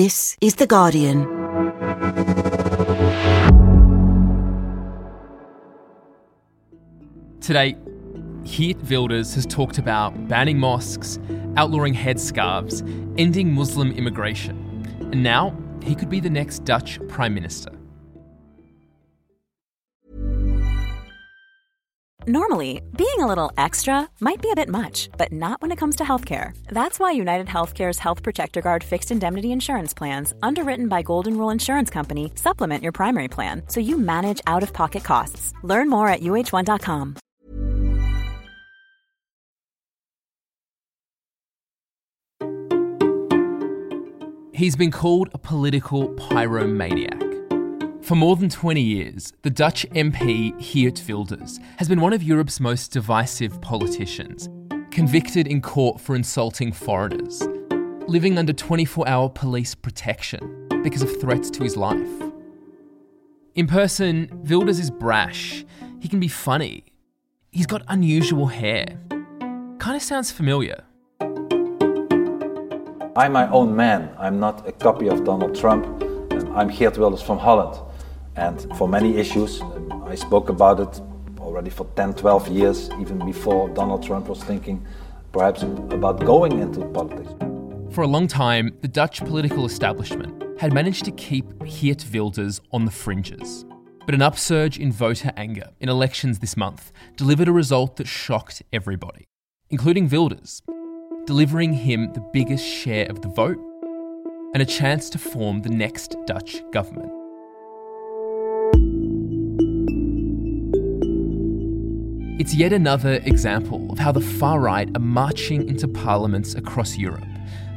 This is The Guardian. Today, Geert Wilders has talked about banning mosques, outlawing headscarves, ending Muslim immigration, and now he could be the next Dutch Prime Minister. Normally, being a little extra might be a bit much, but not when it comes to healthcare. That's why United Healthcare's Health Protector Guard fixed indemnity insurance plans, underwritten by Golden Rule Insurance Company, supplement your primary plan so you manage out of pocket costs. Learn more at uh1.com. He's been called a political pyromaniac. For more than 20 years, the Dutch MP Geert Wilders has been one of Europe's most divisive politicians, convicted in court for insulting foreigners, living under 24 hour police protection because of threats to his life. In person, Wilders is brash, he can be funny, he's got unusual hair. Kind of sounds familiar. I'm my own man. I'm not a copy of Donald Trump. I'm Geert Wilders from Holland. And for many issues, I spoke about it already for 10, 12 years, even before Donald Trump was thinking perhaps about going into politics. For a long time, the Dutch political establishment had managed to keep Geert Wilders on the fringes. But an upsurge in voter anger in elections this month delivered a result that shocked everybody, including Wilders, delivering him the biggest share of the vote and a chance to form the next Dutch government. It's yet another example of how the far right are marching into parliaments across Europe,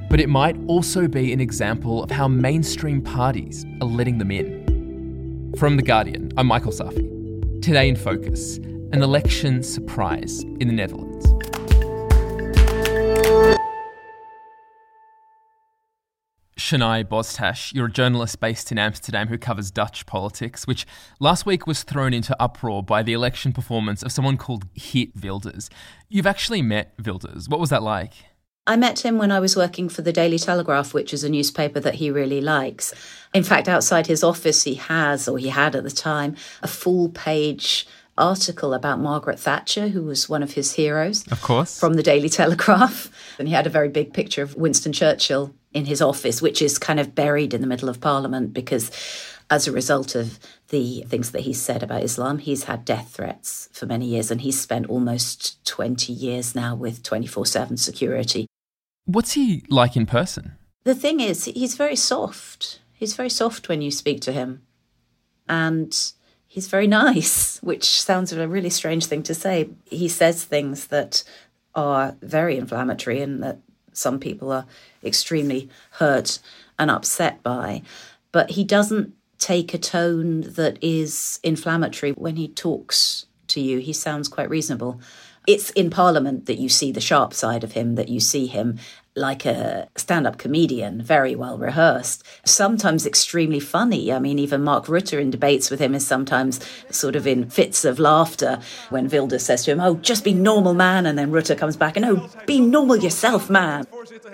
but it might also be an example of how mainstream parties are letting them in. From The Guardian, I'm Michael Safi. Today in Focus, an election surprise in the Netherlands. Senay Boztas, you're a journalist based in Amsterdam who covers Dutch politics, which last week was thrown into uproar by the election performance of someone called Geert Wilders. You've actually met Wilders. What was that like? I met him when I was working for the Daily Telegraph, which is a newspaper that he really likes. In fact, outside his office, he has, or he had at the time, a full page article about Margaret Thatcher, who was one of his heroes. Of course. From the Daily Telegraph. And he had a very big picture of Winston Churchill in his office, which is kind of buried in the middle of Parliament because as a result of the things that he's said about Islam, he's had death threats for many years and he's spent almost 20 years now with 24 7 security. What's he like in person? The thing is, he's very soft. He's very soft when you speak to him. And he's very nice, which sounds a really strange thing to say. He says things that are very inflammatory and that some people are extremely hurt and upset by. But he doesn't take a tone that is inflammatory when he talks to you. He sounds quite reasonable. It's in Parliament that you see the sharp side of him, that you see him like a stand up comedian, very well rehearsed, sometimes extremely funny. I mean, even Mark Rutte in debates with him is sometimes sort of in fits of laughter when Wilders says to him, Oh, just be normal, man. And then Rutte comes back and, Oh, be normal yourself, man.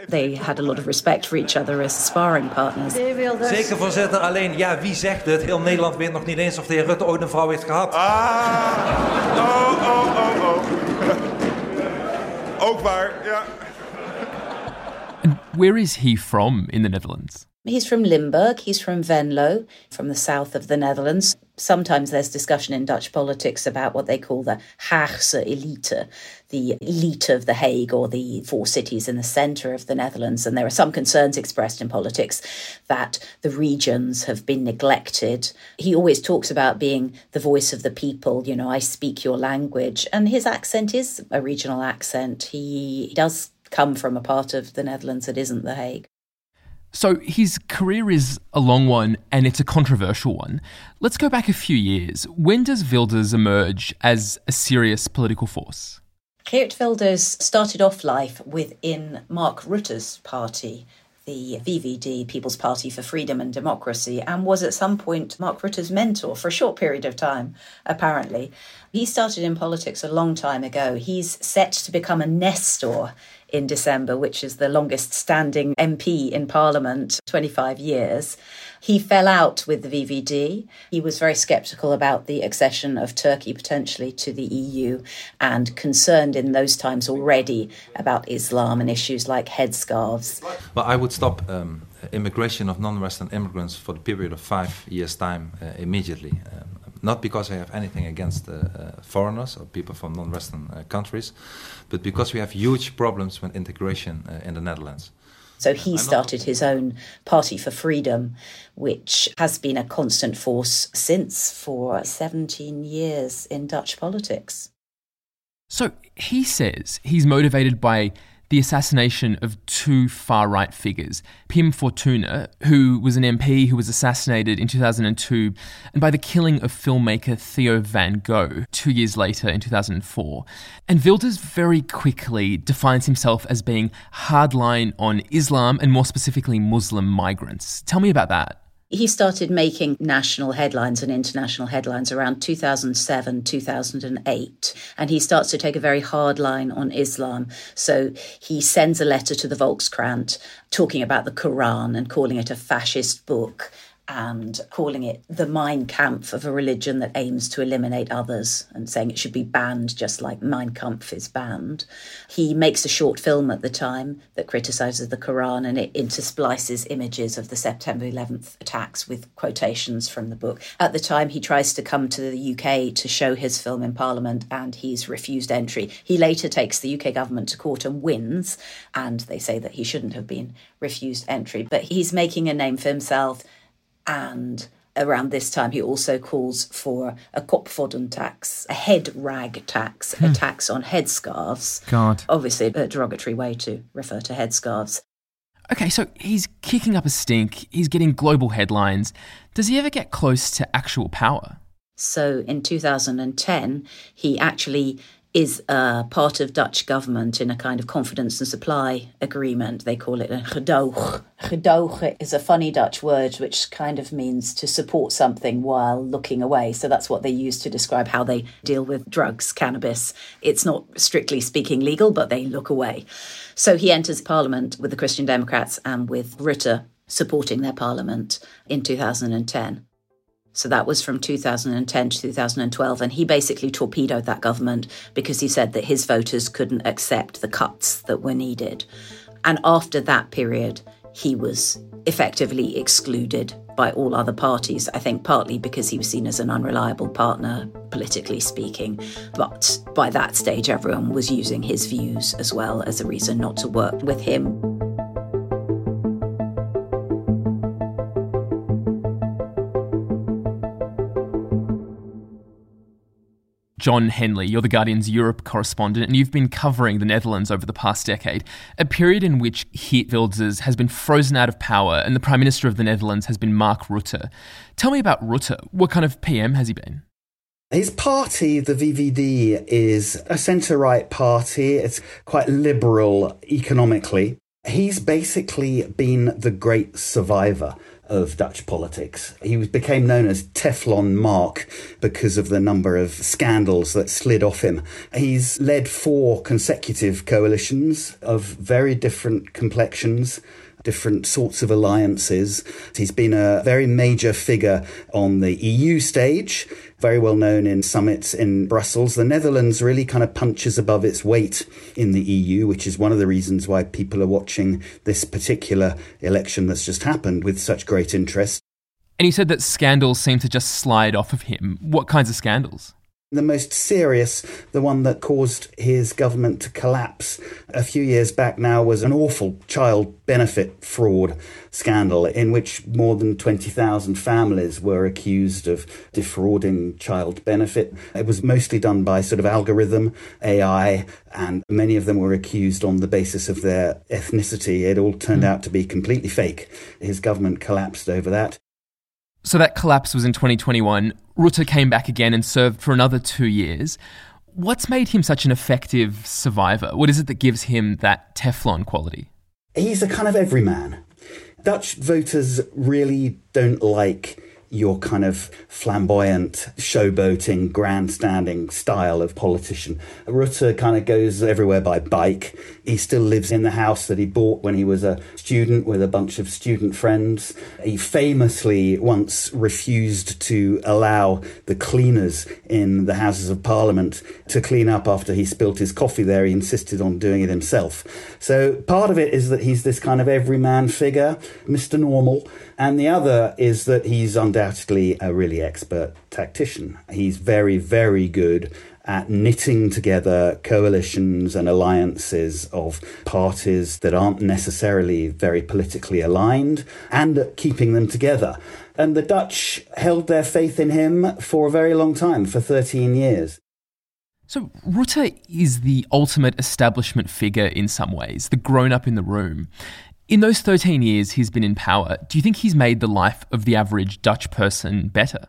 They had a lot of respect for each other as sparring partners. Zeker, voorzitter. Alleen, ja, wie zegt het? Heel Nederland weet nog niet eens of de heer Rutte ooit een vrouw heeft gehad. Ah! Oh, oh, oh, oh. Ook waar, ja. Where is he from in the Netherlands? He's from Limburg, he's from Venlo, from the south of the Netherlands. Sometimes there's discussion in Dutch politics about what they call the Haagse elite, the elite of The Hague or the four cities in the centre of the Netherlands. And there are some concerns expressed in politics that the regions have been neglected. He always talks about being the voice of the people, you know, I speak your language. And his accent is a regional accent. He does come from a part of the Netherlands that isn't The Hague. So his career is a long one and it's a controversial one. Let's go back a few years. When does Wilders emerge as a serious political force? Geert Wilders started off life within Mark Rutte's party, the VVD, People's Party for Freedom and Democracy, and was at some point Mark Rutte's mentor for a short period of time, apparently. He started in politics a long time ago. He's set to become a Nestor in December, which is the longest standing MP in Parliament, 25 years. He fell out with the VVD. He was very sceptical about the accession of Turkey potentially to the EU and concerned in those times already about Islam and issues like headscarves. Well, I would stop um, immigration of non-Western immigrants for the period of five years' time uh, immediately. Um, not because I have anything against uh, uh, foreigners or people from non-Western uh, countries, but because we have huge problems with integration uh, in the Netherlands. So he started his own Party for Freedom, which has been a constant force since for 17 years in Dutch politics. So he says he's motivated by the assassination of two far right figures Pim Fortuyn, who was an MP who was assassinated in 2002, and by the killing of filmmaker Theo van Gogh two years later in 2004. And Wilders very quickly defines himself as being hardline on Islam and more specifically Muslim migrants. Tell me about that. He started making national headlines and international headlines around 2007, 2008. And he starts to take a very hard line on Islam. So he sends a letter to the Volkskrant talking about the Quran and calling it a fascist book and calling it the Mein Kampf of a religion that aims to eliminate others and saying it should be banned just like Mein Kampf is banned. He makes a short film at the time that criticizes the Quran and it intersplices images of the September 11th attacks with quotations from the book. At the time, he tries to come to the UK to show his film in Parliament and he's refused entry. He later takes the UK government to court and wins, and they say that he shouldn't have been refused entry. But he's making a name for himself and around this time he also calls for a kopvodden tax, a head rag tax, a hmm. tax on headscarves. God. Obviously, a derogatory way to refer to headscarves. Okay, so he's kicking up a stink, he's getting global headlines. Does he ever get close to actual power? So in 2010, he actually is a part of Dutch government in a kind of confidence and supply agreement. They call it a gedoog. Gedoog is a funny Dutch word which kind of means to support something while looking away. So that's what they use to describe how they deal with drugs, cannabis. It's not strictly speaking legal, but they look away. So he enters parliament with the Christian Democrats and with Rutte supporting their parliament in 2010. So that was from 2010 to 2012. And he basically torpedoed that government because he said that his voters couldn't accept the cuts that were needed. And after that period, he was effectively excluded by all other parties. I think partly because he was seen as an unreliable partner, politically speaking. But by that stage, everyone was using his views as well as a reason not to work with him. Jon Henley, you're the Guardian's Europe correspondent, and you've been covering the Netherlands over the past decade, a period in which Geert Wilders has been frozen out of power and the Prime Minister of the Netherlands has been Mark Rutte. Tell me about Rutte. What kind of PM has he been? His party, the VVD, is a centre right party. It's quite liberal economically. He's basically been the great survivor of Dutch politics. He became known as Teflon Mark because of the number of scandals that slid off him. He's led four consecutive coalitions of very different complexions different sorts of alliances. He's been a very major figure on the EU stage very well known in summits in Brussels. The Netherlands really kind of punches above its weight in the EU, which is one of the reasons why people are watching this particular election that's just happened with such great interest. And you said that scandals seem to just slide off of him. What kinds of scandals? The most serious, the one that caused his government to collapse a few years back now, was an awful child benefit fraud scandal in which more than 20,000 families were accused of defrauding child benefit. It was mostly done by sort of algorithm, AI, and many of them were accused on the basis of their ethnicity. It all turned mm. out to be completely fake. His government collapsed over that. So that collapse was in 2021. Rutte came back again and served for another two years. What's made him such an effective survivor? What is it that gives him that Teflon quality? He's a kind of everyman. Dutch voters really don't like your kind of flamboyant, showboating, grandstanding style of politician. Rutte kind of goes everywhere by bike. He still lives in the house that he bought when he was a student with a bunch of student friends. He famously once refused to allow the cleaners in the Houses of Parliament to clean up after he spilt his coffee there. He insisted on doing it himself. So part of it is that he's this kind of everyman figure, Mr. Normal. And the other is that he's undoubtedly a really expert tactician. He's very, very good at knitting together coalitions and alliances of parties that aren't necessarily very politically aligned and at keeping them together. And the Dutch held their faith in him for a very long time, for 13 years. So, Rutte is the ultimate establishment figure in some ways, the grown up in the room. In those 13 years he's been in power, do you think he's made the life of the average Dutch person better?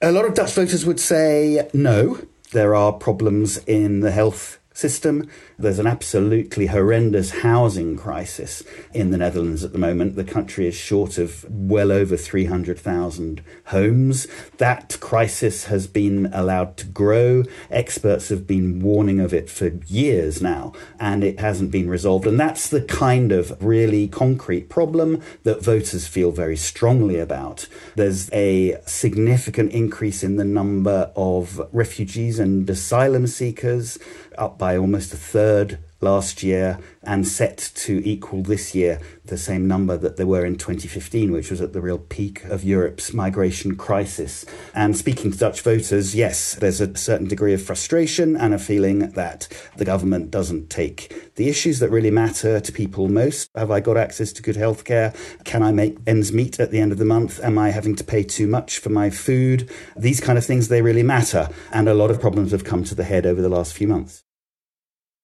A lot of Dutch voters would say no. There are problems in the health system. There's an absolutely horrendous housing crisis in the Netherlands at the moment. The country is short of well over 300,000 homes. That crisis has been allowed to grow. Experts have been warning of it for years now, and it hasn't been resolved. And that's the kind of really concrete problem that voters feel very strongly about. There's a significant increase in the number of refugees and asylum seekers, up by almost a third last year and set to equal this year the same number that there were in 2015, which was at the real peak of Europe's migration crisis. And speaking to Dutch voters, yes, there's a certain degree of frustration and a feeling that the government doesn't take the issues that really matter to people most. Have I got access to good healthcare? Can I make ends meet at the end of the month? Am I having to pay too much for my food? These kind of things, they really matter. And a lot of problems have come to the head over the last few months.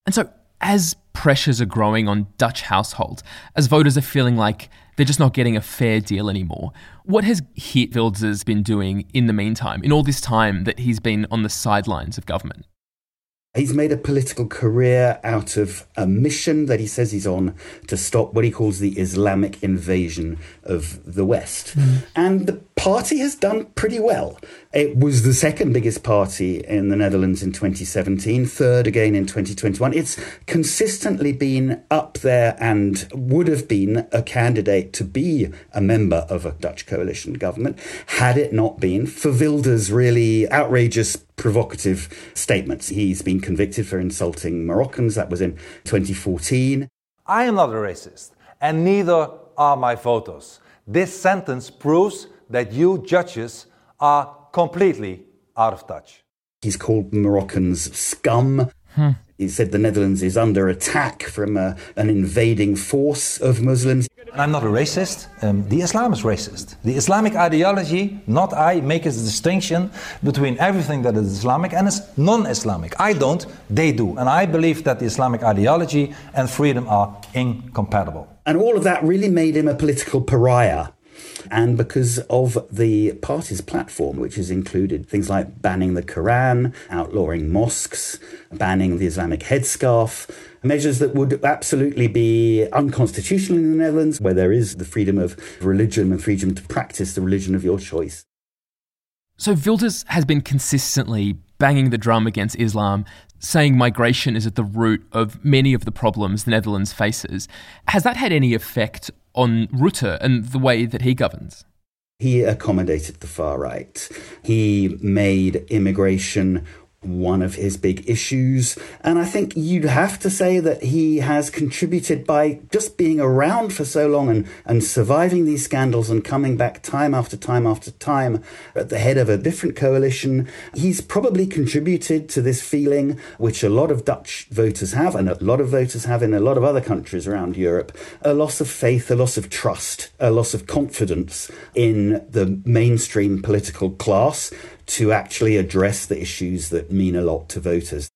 And so, as pressures are growing on Dutch households, as voters are feeling like they're just not getting a fair deal anymore, what has Geert Wilders been doing in the meantime, in all this time that he's been on the sidelines of government? He's made a political career out of a mission that he says he's on to stop what he calls the Islamic invasion of the West. Mm. And the party has done pretty well. It was the second biggest party in the Netherlands in 2017, third again in 2021. It's consistently been up there and would have been a candidate to be a member of a Dutch coalition government had it not been for Wilders' really outrageous provocative statements. He's been convicted for insulting Moroccans. That was in 2014. I am not a racist, and neither are my photos. This sentence proves that you judges are completely out of touch. He's called Moroccans scum. Hmm. He said the Netherlands is under attack from a, an invading force of Muslims. And I'm not a racist. Um, the Islam is racist. The Islamic ideology, not I, make a distinction between everything that is Islamic and is non-Islamic. I don't, they do. And I believe that the Islamic ideology and freedom are incompatible. And all of that really made him a political pariah and because of the party's platform, which has included things like banning the Quran, outlawing mosques, banning the Islamic headscarf, measures that would absolutely be unconstitutional in the Netherlands, where there is the freedom of religion and freedom to practice the religion of your choice. So Wilders has been consistently banging the drum against Islam, saying migration is at the root of many of the problems the Netherlands faces. Has that had any effect on Rutte and the way that he governs? He accommodated the far right. He made immigration one of his big issues. And I think you'd have to say that he has contributed by just being around for so long and, and surviving these scandals and coming back time after time after time at the head of a different coalition. He's probably contributed to this feeling, which a lot of Dutch voters have, and a lot of voters have in a lot of other countries around Europe a loss of faith, a loss of trust, a loss of confidence in the mainstream political class to actually address the issues that mean a lot to voters.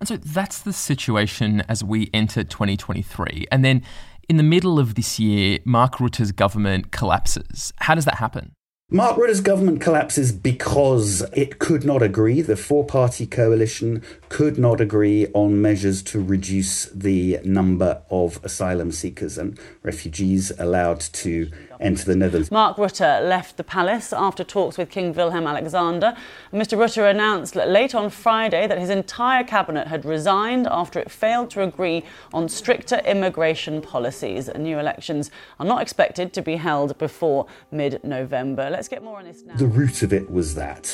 And so that's the situation as we enter 2023. And then in the middle of this year, Mark Rutte's government collapses. How does that happen? Mark Rutte's government collapses because it could not agree, the four party coalition could not agree on measures to reduce the number of asylum seekers and refugees allowed to enter the Netherlands. Mark Rutte left the palace after talks with King Willem-Alexander. Mr. Rutte announced late on Friday that his entire cabinet had resigned after it failed to agree on stricter immigration policies. New elections are not expected to be held before mid November. Let's get more on this now. The root of it was that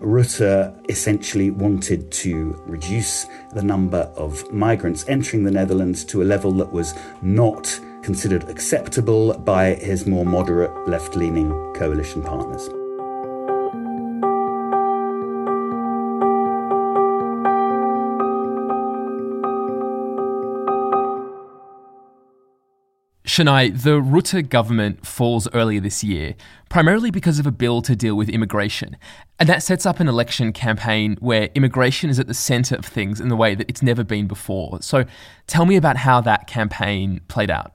Rutte essentially wanted to reduce the number of migrants entering the Netherlands to a level that was not considered acceptable by his more moderate left leaning coalition partners. Senay, the Rutte government falls earlier this year, primarily because of a bill to deal with immigration. And that sets up an election campaign where immigration is at the centre of things in the way that it's never been before. So tell me about how that campaign played out.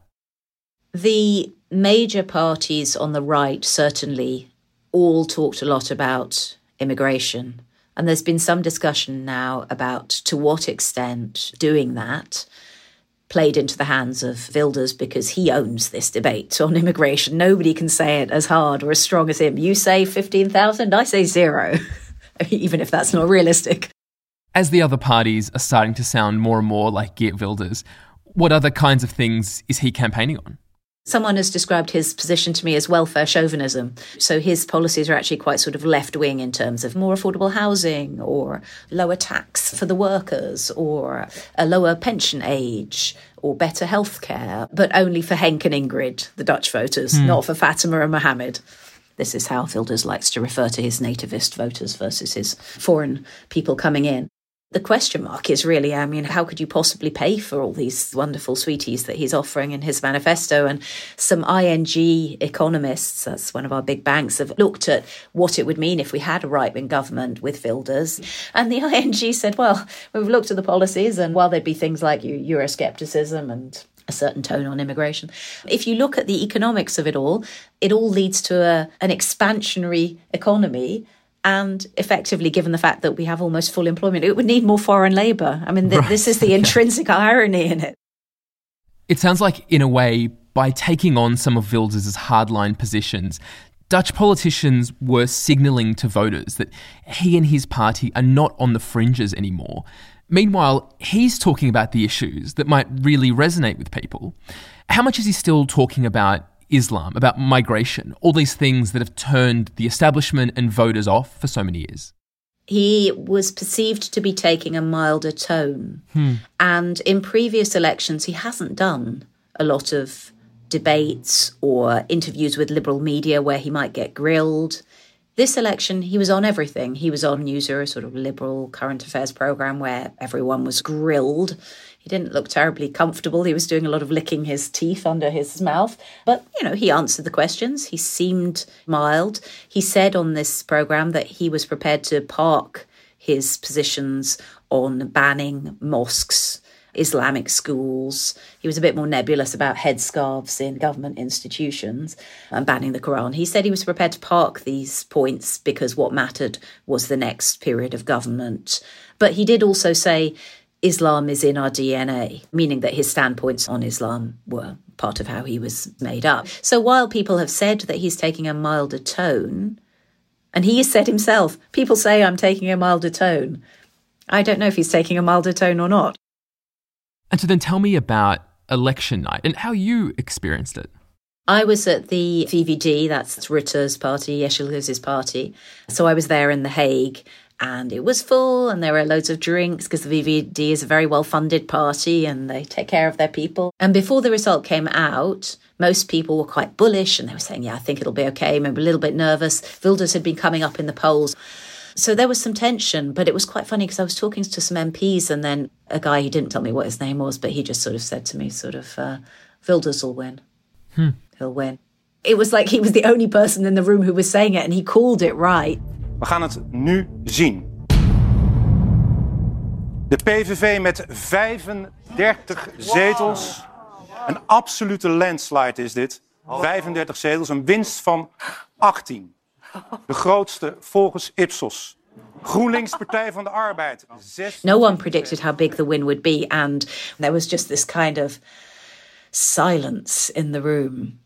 The major parties on the right certainly all talked a lot about immigration. And there's been some discussion now about to what extent doing that played into the hands of Wilders because he owns this debate on immigration. Nobody can say it as hard or as strong as him. You say 15,000, I say zero, even if that's not realistic. As the other parties are starting to sound more and more like Geert Wilders, what other kinds of things is he campaigning on? Someone has described his position to me as welfare chauvinism. So his policies are actually quite sort of left wing in terms of more affordable housing or lower tax for the workers or a lower pension age or better healthcare, but only for Henk and Ingrid, the Dutch voters, mm. not for Fatima and Mohammed. This is how Wilders likes to refer to his nativist voters versus his foreign people coming in. The question mark is really, I mean, how could you possibly pay for all these wonderful sweeties that he's offering in his manifesto? And some ING economists, that's one of our big banks, have looked at what it would mean if we had a right wing government with Wilders. And the ING said, well, we've looked at the policies, and while there'd be things like Euroscepticism and a certain tone on immigration. If you look at the economics of it all, it all leads to a, an expansionary economy and effectively, given the fact that we have almost full employment, it would need more foreign labour. I mean, th- right. this is the intrinsic irony in it. It sounds like, in a way, by taking on some of Wilders' hardline positions, Dutch politicians were signalling to voters that he and his party are not on the fringes anymore. Meanwhile, he's talking about the issues that might really resonate with people. How much is he still talking about Islam, about migration, all these things that have turned the establishment and voters off for so many years? He was perceived to be taking a milder tone. Hmm. And in previous elections, he hasn't done a lot of debates or interviews with liberal media where he might get grilled. This election, he was on everything. He was on Nieuwsuur, a sort of liberal current affairs program where everyone was grilled. He didn't look terribly comfortable. He was doing a lot of licking his teeth under his mouth. But, you know, he answered the questions. He seemed mild. He said on this program that he was prepared to park his positions on banning mosques. Islamic schools. He was a bit more nebulous about headscarves in government institutions and banning the Quran. He said he was prepared to park these points because what mattered was the next period of government. But he did also say Islam is in our DNA, meaning that his standpoints on Islam were part of how he was made up. So while people have said that he's taking a milder tone, and he has said himself, people say I'm taking a milder tone. I don't know if he's taking a milder tone or not. And so then tell me about election night and how you experienced it. I was at the VVD, that's Rutte's party, Yeşil party. So I was there in The Hague and it was full and there were loads of drinks because the VVD is a very well funded party and they take care of their people. And before the result came out, most people were quite bullish and they were saying, yeah, I think it'll be okay, maybe a little bit nervous. Wilders had been coming up in the polls. So there was some tension, but it was quite funny because I was talking to some MPs and then a guy, he didn't tell me what his name was, but he just sort of said to me, sort of, uh, Wilders will win. Hmm. He'll win. It was like he was the only person in the room who was saying it and he called it right. We gaan het nu zien. De PVV met 35 zetels. Een absolute landslide is dit. 35 zetels, een winst van 18. De grootste volgens Ipsos. GroenLinks Partij van de Arbeid. No one predicted how big the win would be and there was just this kind of silence in the room.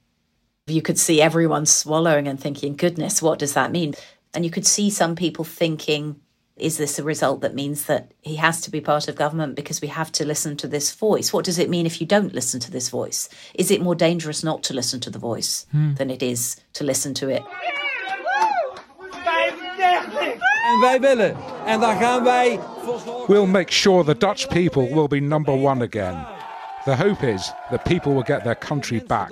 You could see everyone swallowing and thinking, goodness, what does that mean? And you could see some people thinking, is this a result that means that he has to be part of government because we have to listen to this voice? What does it mean if you don't listen to this voice? Is it more dangerous not to listen to the voice hmm. than it is to listen to it? En wij willen. En daar gaan wij voor zorgen. We'll make sure the Dutch people will be number one again. The hope is that people will get their country back.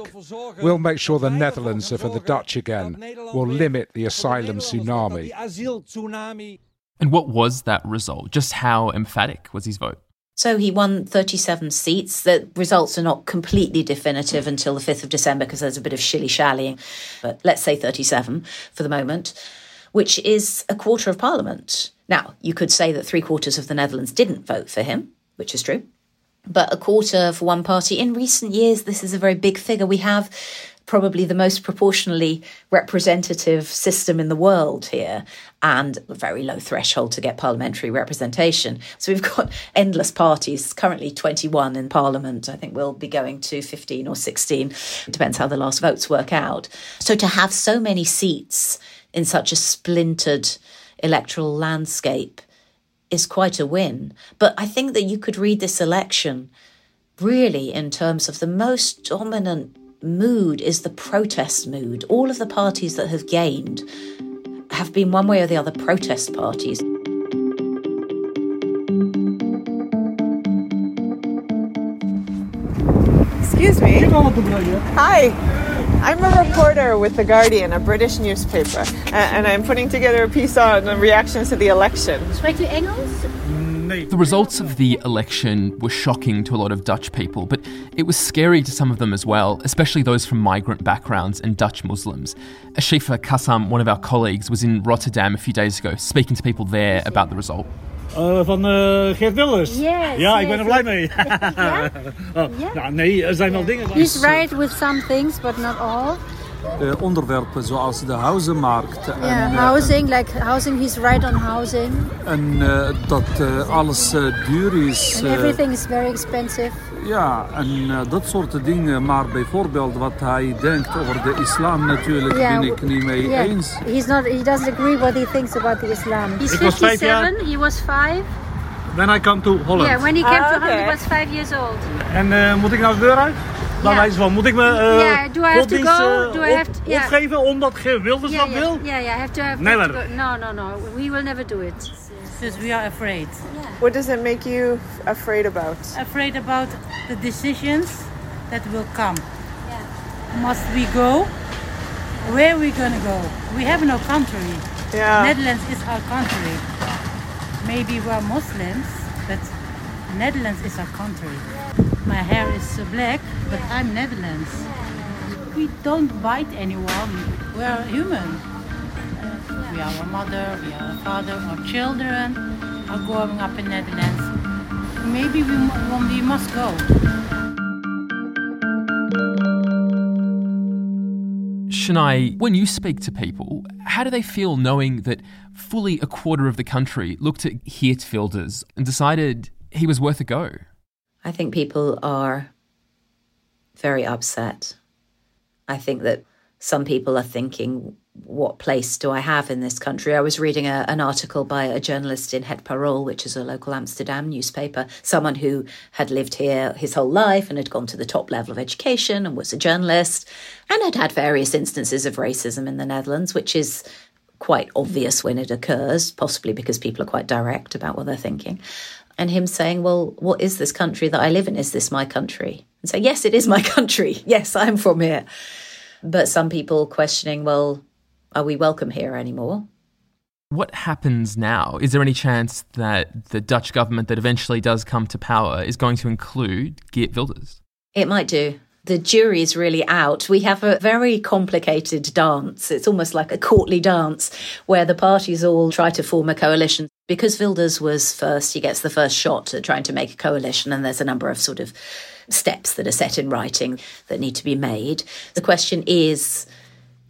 We'll make sure the Netherlands are for the Dutch again. We'll limit the asylum tsunami. And what was that result? Just how emphatic was his vote? So he won 37 seats. The results are not completely definitive until the 5th of December because there's a bit of shilly shallying, but let's say 37 for the moment, which is a quarter of parliament. Now, you could say that three quarters of the Netherlands didn't vote for him, which is true, but a quarter for one party. In recent years, this is a very big figure. We have probably the most proportionally representative system in the world here and a very low threshold to get parliamentary representation. So we've got endless parties, currently 21 in parliament. I think we'll be going to 15 or 16. It depends how the last votes work out. So to have so many seats in such a splintered electoral landscape is quite a win. But I think that you could read this election really in terms of the most dominant mood is the protest mood. All of the parties that have gained have been one way or the other protest parties. Excuse me. Hi. I'm a reporter with The Guardian, a British newspaper, and I'm putting together a piece on the reactions to the election. Spreekt u Engels? The results of the election were shocking to a lot of Dutch people, but it was scary to some of them as well, especially those from migrant backgrounds and Dutch Muslims. Ashifa Kassam, one of our colleagues, was in Rotterdam a few days ago speaking to people there about the result. Eh, van eh, Geert Wilders? Yes, ja, ik ben er blij mee. Ja? Oh, nou, nee, er zijn wel dingen... He's right with some things, but not all. Eh, onderwerpen zoals de huizenmarkt en, Yeah, eh, housing, like housing, he's right on housing. en eh, dat eh, alles eh, duur is. And everything is very expensive. ja, en eh, dat soort dingen. Maar bijvoorbeeld wat hij denkt over de islam natuurlijk Yeah, ben ik niet mee yeah. eens. He's not, he doesn't agree what he thinks about the Islam. He's Ik was vijf jaar- 57, he was five. When I come to Holland. Yeah, when he came Ah, to Holland, okay. he was five years old. En eh, moet ik nou de deur uit? Bij Ja. wijze van, moet ik me eh Ja, do I have to go? eh, Do I have to- ja. opgeven omdat Geert Wilders Yeah, dat yeah, wil? yeah, yeah, I have to have. Never. to go- No, no, no. We will never do it. Because we are afraid. What does it make you afraid about? Afraid about the decisions that will come. Must we go? Where are we gonna go? We have no country. Yeah. Netherlands is our country. Maybe we are Muslims, but Netherlands is our country. My hair is uh, black, but I'm Netherlands. We don't bite anyone. We are human. We are our mother, we are our father, our children are growing up in Netherlands. Maybe we, we must go. Senay, when you speak to people, how do they feel knowing that fully a quarter of the country looked at Geert and decided he was worth a go? I think people are very upset. I think that some people are thinking, what place do I have in this country? I was reading a, an article by a journalist in Het Parool, which is a local Amsterdam newspaper, someone who had lived here his whole life and had gone to the top level of education and was a journalist and had had various instances of racism in the Netherlands, which is quite obvious when it occurs, possibly because people are quite direct about what they're thinking. And him saying, Well, what is this country that I live in? Is this my country? And say, Yes, it is my country. Yes, I'm from here. But some people questioning, Well, are we welcome here anymore? What happens now? Is there any chance that the Dutch government that eventually does come to power is going to include Geert Wilders? It might do. The jury's really out. We have a very complicated dance. It's almost like a courtly dance where the parties all try to form a coalition. Because Wilders was first, he gets the first shot at trying to make a coalition, and there's a number of sort of steps that are set in writing that need to be made. The question is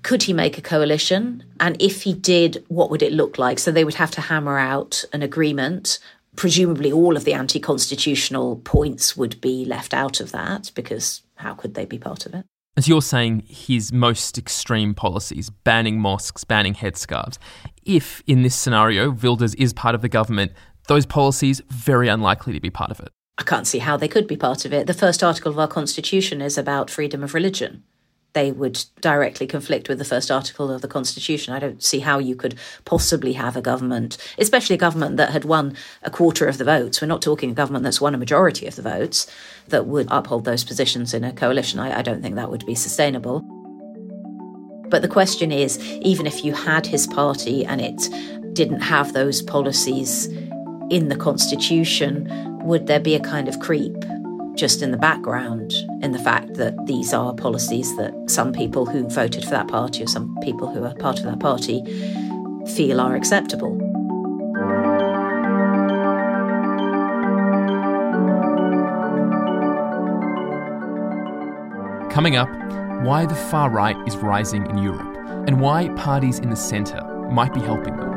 could he make a coalition? And if he did, what would it look like? So they would have to hammer out an agreement. Presumably, all of the anti constitutional points would be left out of that because how could they be part of it? As you're saying, his most extreme policies, banning mosques, banning headscarves. If, in this scenario, Wilders is part of the government, those policies very unlikely to be part of it. I can't see how they could be part of it. The first article of our constitution is about freedom of religion. They would directly conflict with the first article of the constitution. I don't see how you could possibly have a government, especially a government that had won a quarter of the votes. We're not talking a government that's won a majority of the votes that would uphold those positions in a coalition. I, I don't think that would be sustainable. But the question is even if you had his party and it didn't have those policies in the constitution, would there be a kind of creep just in the background in the fact that these are policies that some people who voted for that party or some people who are part of that party feel are acceptable? Coming up, why the far right is rising in Europe and why parties in the centre might be helping them.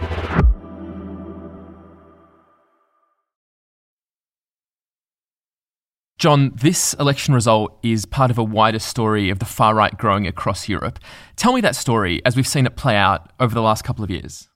Jon, this election result is part of a wider story of the far right growing across Europe. Tell me that story as we've seen it play out over the last couple of years.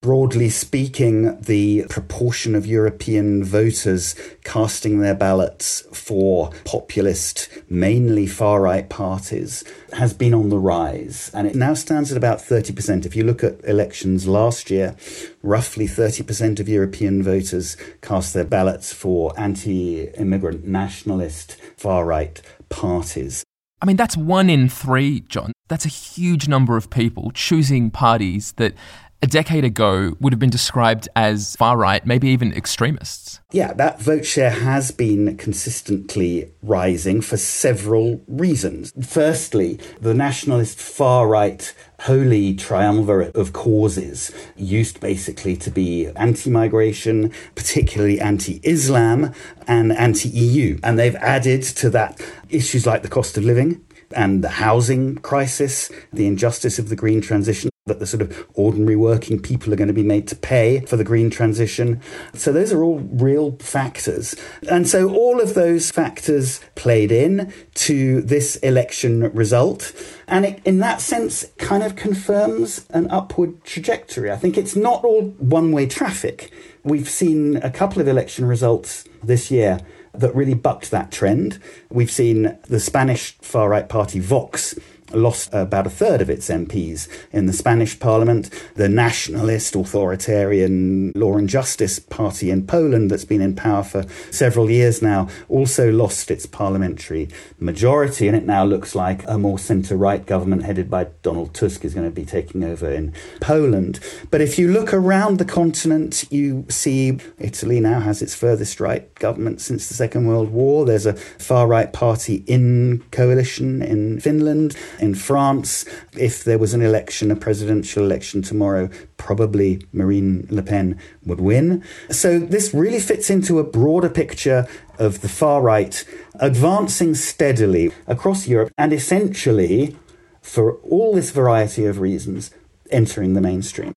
Broadly speaking, the proportion of European voters casting their ballots for populist, mainly far right parties has been on the rise. And it now stands at about 30%. If you look at elections last year, roughly 30% of European voters cast their ballots for anti immigrant nationalist far right parties. I mean, that's one in three, Jon. That's a huge number of people choosing parties that a decade ago would have been described as far right, maybe even extremists. Yeah, that vote share has been consistently rising for several reasons. Firstly, the nationalist far right holy triumvirate of causes used basically to be anti migration, particularly anti Islam, and anti EU. And they've added to that issues like the cost of living and the housing crisis, the injustice of the green transition that the sort of ordinary working people are going to be made to pay for the green transition. So those are all real factors. And so all of those factors played in to this election result. And it, in that sense, kind of confirms an upward trajectory. I think it's not all one way traffic. We've seen a couple of election results this year that really bucked that trend. We've seen the Spanish far right party Vox lost about a third of its MPs in the Spanish parliament. The nationalist, authoritarian Law and Justice Party in Poland, that's been in power for several years now, also lost its parliamentary majority. And it now looks like a more centre right government headed by Donald Tusk is going to be taking over in Poland. But if you look around the continent, you see Italy now has its furthest right government since the Second World War. There's a far right party in coalition in Finland. In France, if there was an election, a presidential election tomorrow, probably Marine Le Pen would win. So this really fits into a broader picture of the far right advancing steadily across Europe and essentially, for all this variety of reasons, entering the mainstream.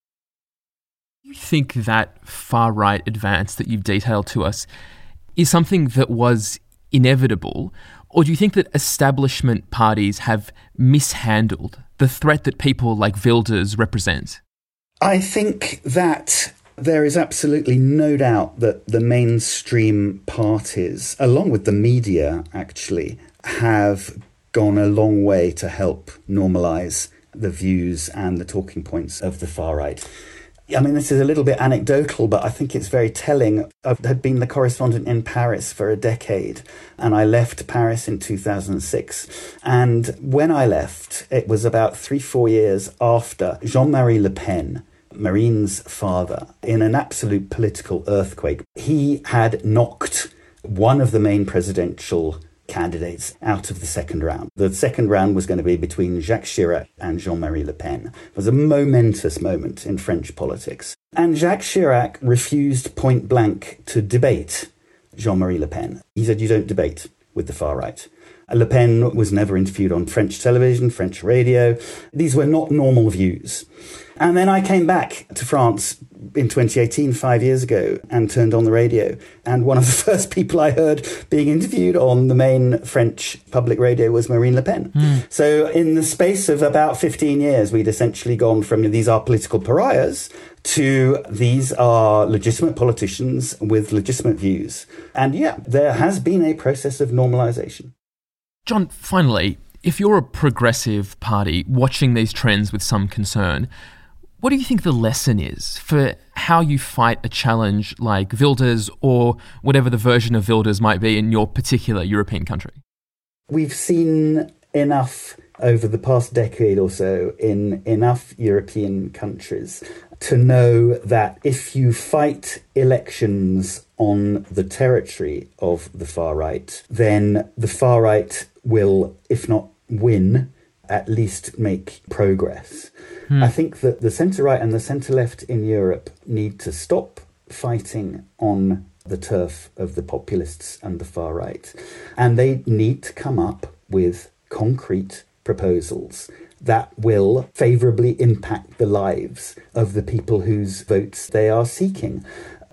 You think that far right advance that you've detailed to us is something that was inevitable? Or do you think that establishment parties have mishandled the threat that people like Wilders represent? I think that there is absolutely no doubt that the mainstream parties, along with the media, actually, have gone a long way to help normalise the views and the talking points of the far right. I mean, this is a little bit anecdotal, but I think it's very telling. I had been the correspondent in Paris for a decade, and I left Paris in 2006. And when I left, it was about three, four years after Jean Marie Le Pen, Marine's father, in an absolute political earthquake. He had knocked one of the main presidential candidates out of the second round. The second round was going to be between Jacques Chirac and Jean Marie Le Pen. It was a momentous moment in French politics. And Jacques Chirac refused point blank to debate Jean Marie Le Pen. He said, You don't debate with the far right. Le Pen was never interviewed on French television, French radio. These were not normal views. And then I came back to France in 2018, five years ago, and turned on the radio. And one of the first people I heard being interviewed on the main French public radio was Marine Le Pen. Mm. So, in the space of about 15 years, we'd essentially gone from these are political pariahs to these are legitimate politicians with legitimate views. And yeah, there has been a process of normalization. Jon, finally, if you're a progressive party watching these trends with some concern, what do you think the lesson is for how you fight a challenge like Wilders or whatever the version of Wilders might be in your particular European country? We've seen enough over the past decade or so in enough European countries to know that if you fight elections on the territory of the far right, then the far right will, if not win, at least make progress. Hmm. I think that the centre right and the centre left in Europe need to stop fighting on the turf of the populists and the far right. And they need to come up with concrete proposals that will favourably impact the lives of the people whose votes they are seeking.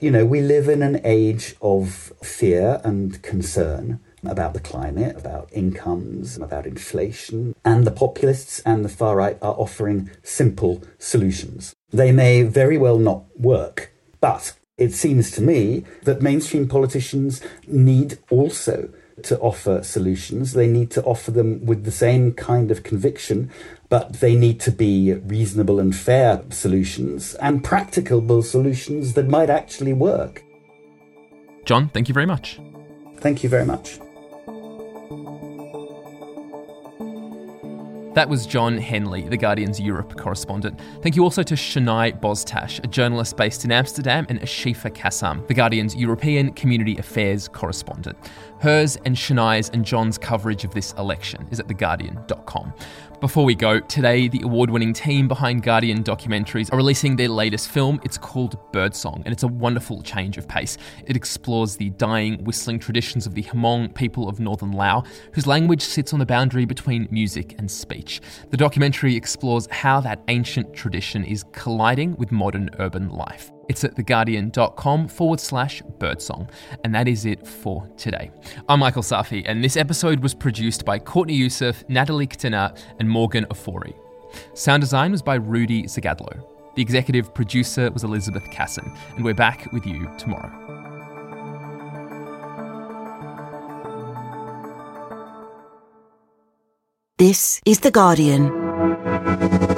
You know, we live in an age of fear and concern about the climate, about incomes, about inflation. And the populists and the far right are offering simple solutions. They may very well not work, but it seems to me that mainstream politicians need also to offer solutions. They need to offer them with the same kind of conviction, but they need to be reasonable and fair solutions and practicable solutions that might actually work. Jon, thank you very much. Thank you very much. That was Jon Henley, The Guardian's Europe correspondent. Thank you also to Senay Boztas, a journalist based in Amsterdam, and Ashifa Kassam, The Guardian's European Community Affairs correspondent. Hers and Senay's and Jon's coverage of this election is at theguardian.com. Before we go, today the award winning team behind Guardian documentaries are releasing their latest film. It's called Birdsong, and it's a wonderful change of pace. It explores the dying, whistling traditions of the Hmong people of northern Laos, whose language sits on the boundary between music and speech. The documentary explores how that ancient tradition is colliding with modern urban life. It's at theguardian.com forward slash birdsong. And that is it for today. I'm Michael Safi, and this episode was produced by Courtney Yusuf, Natalie Katana, and Morgan Afori. Sound design was by Rudy Zagadlo. The executive producer was Elizabeth Casson, and we're back with you tomorrow. This is The Guardian.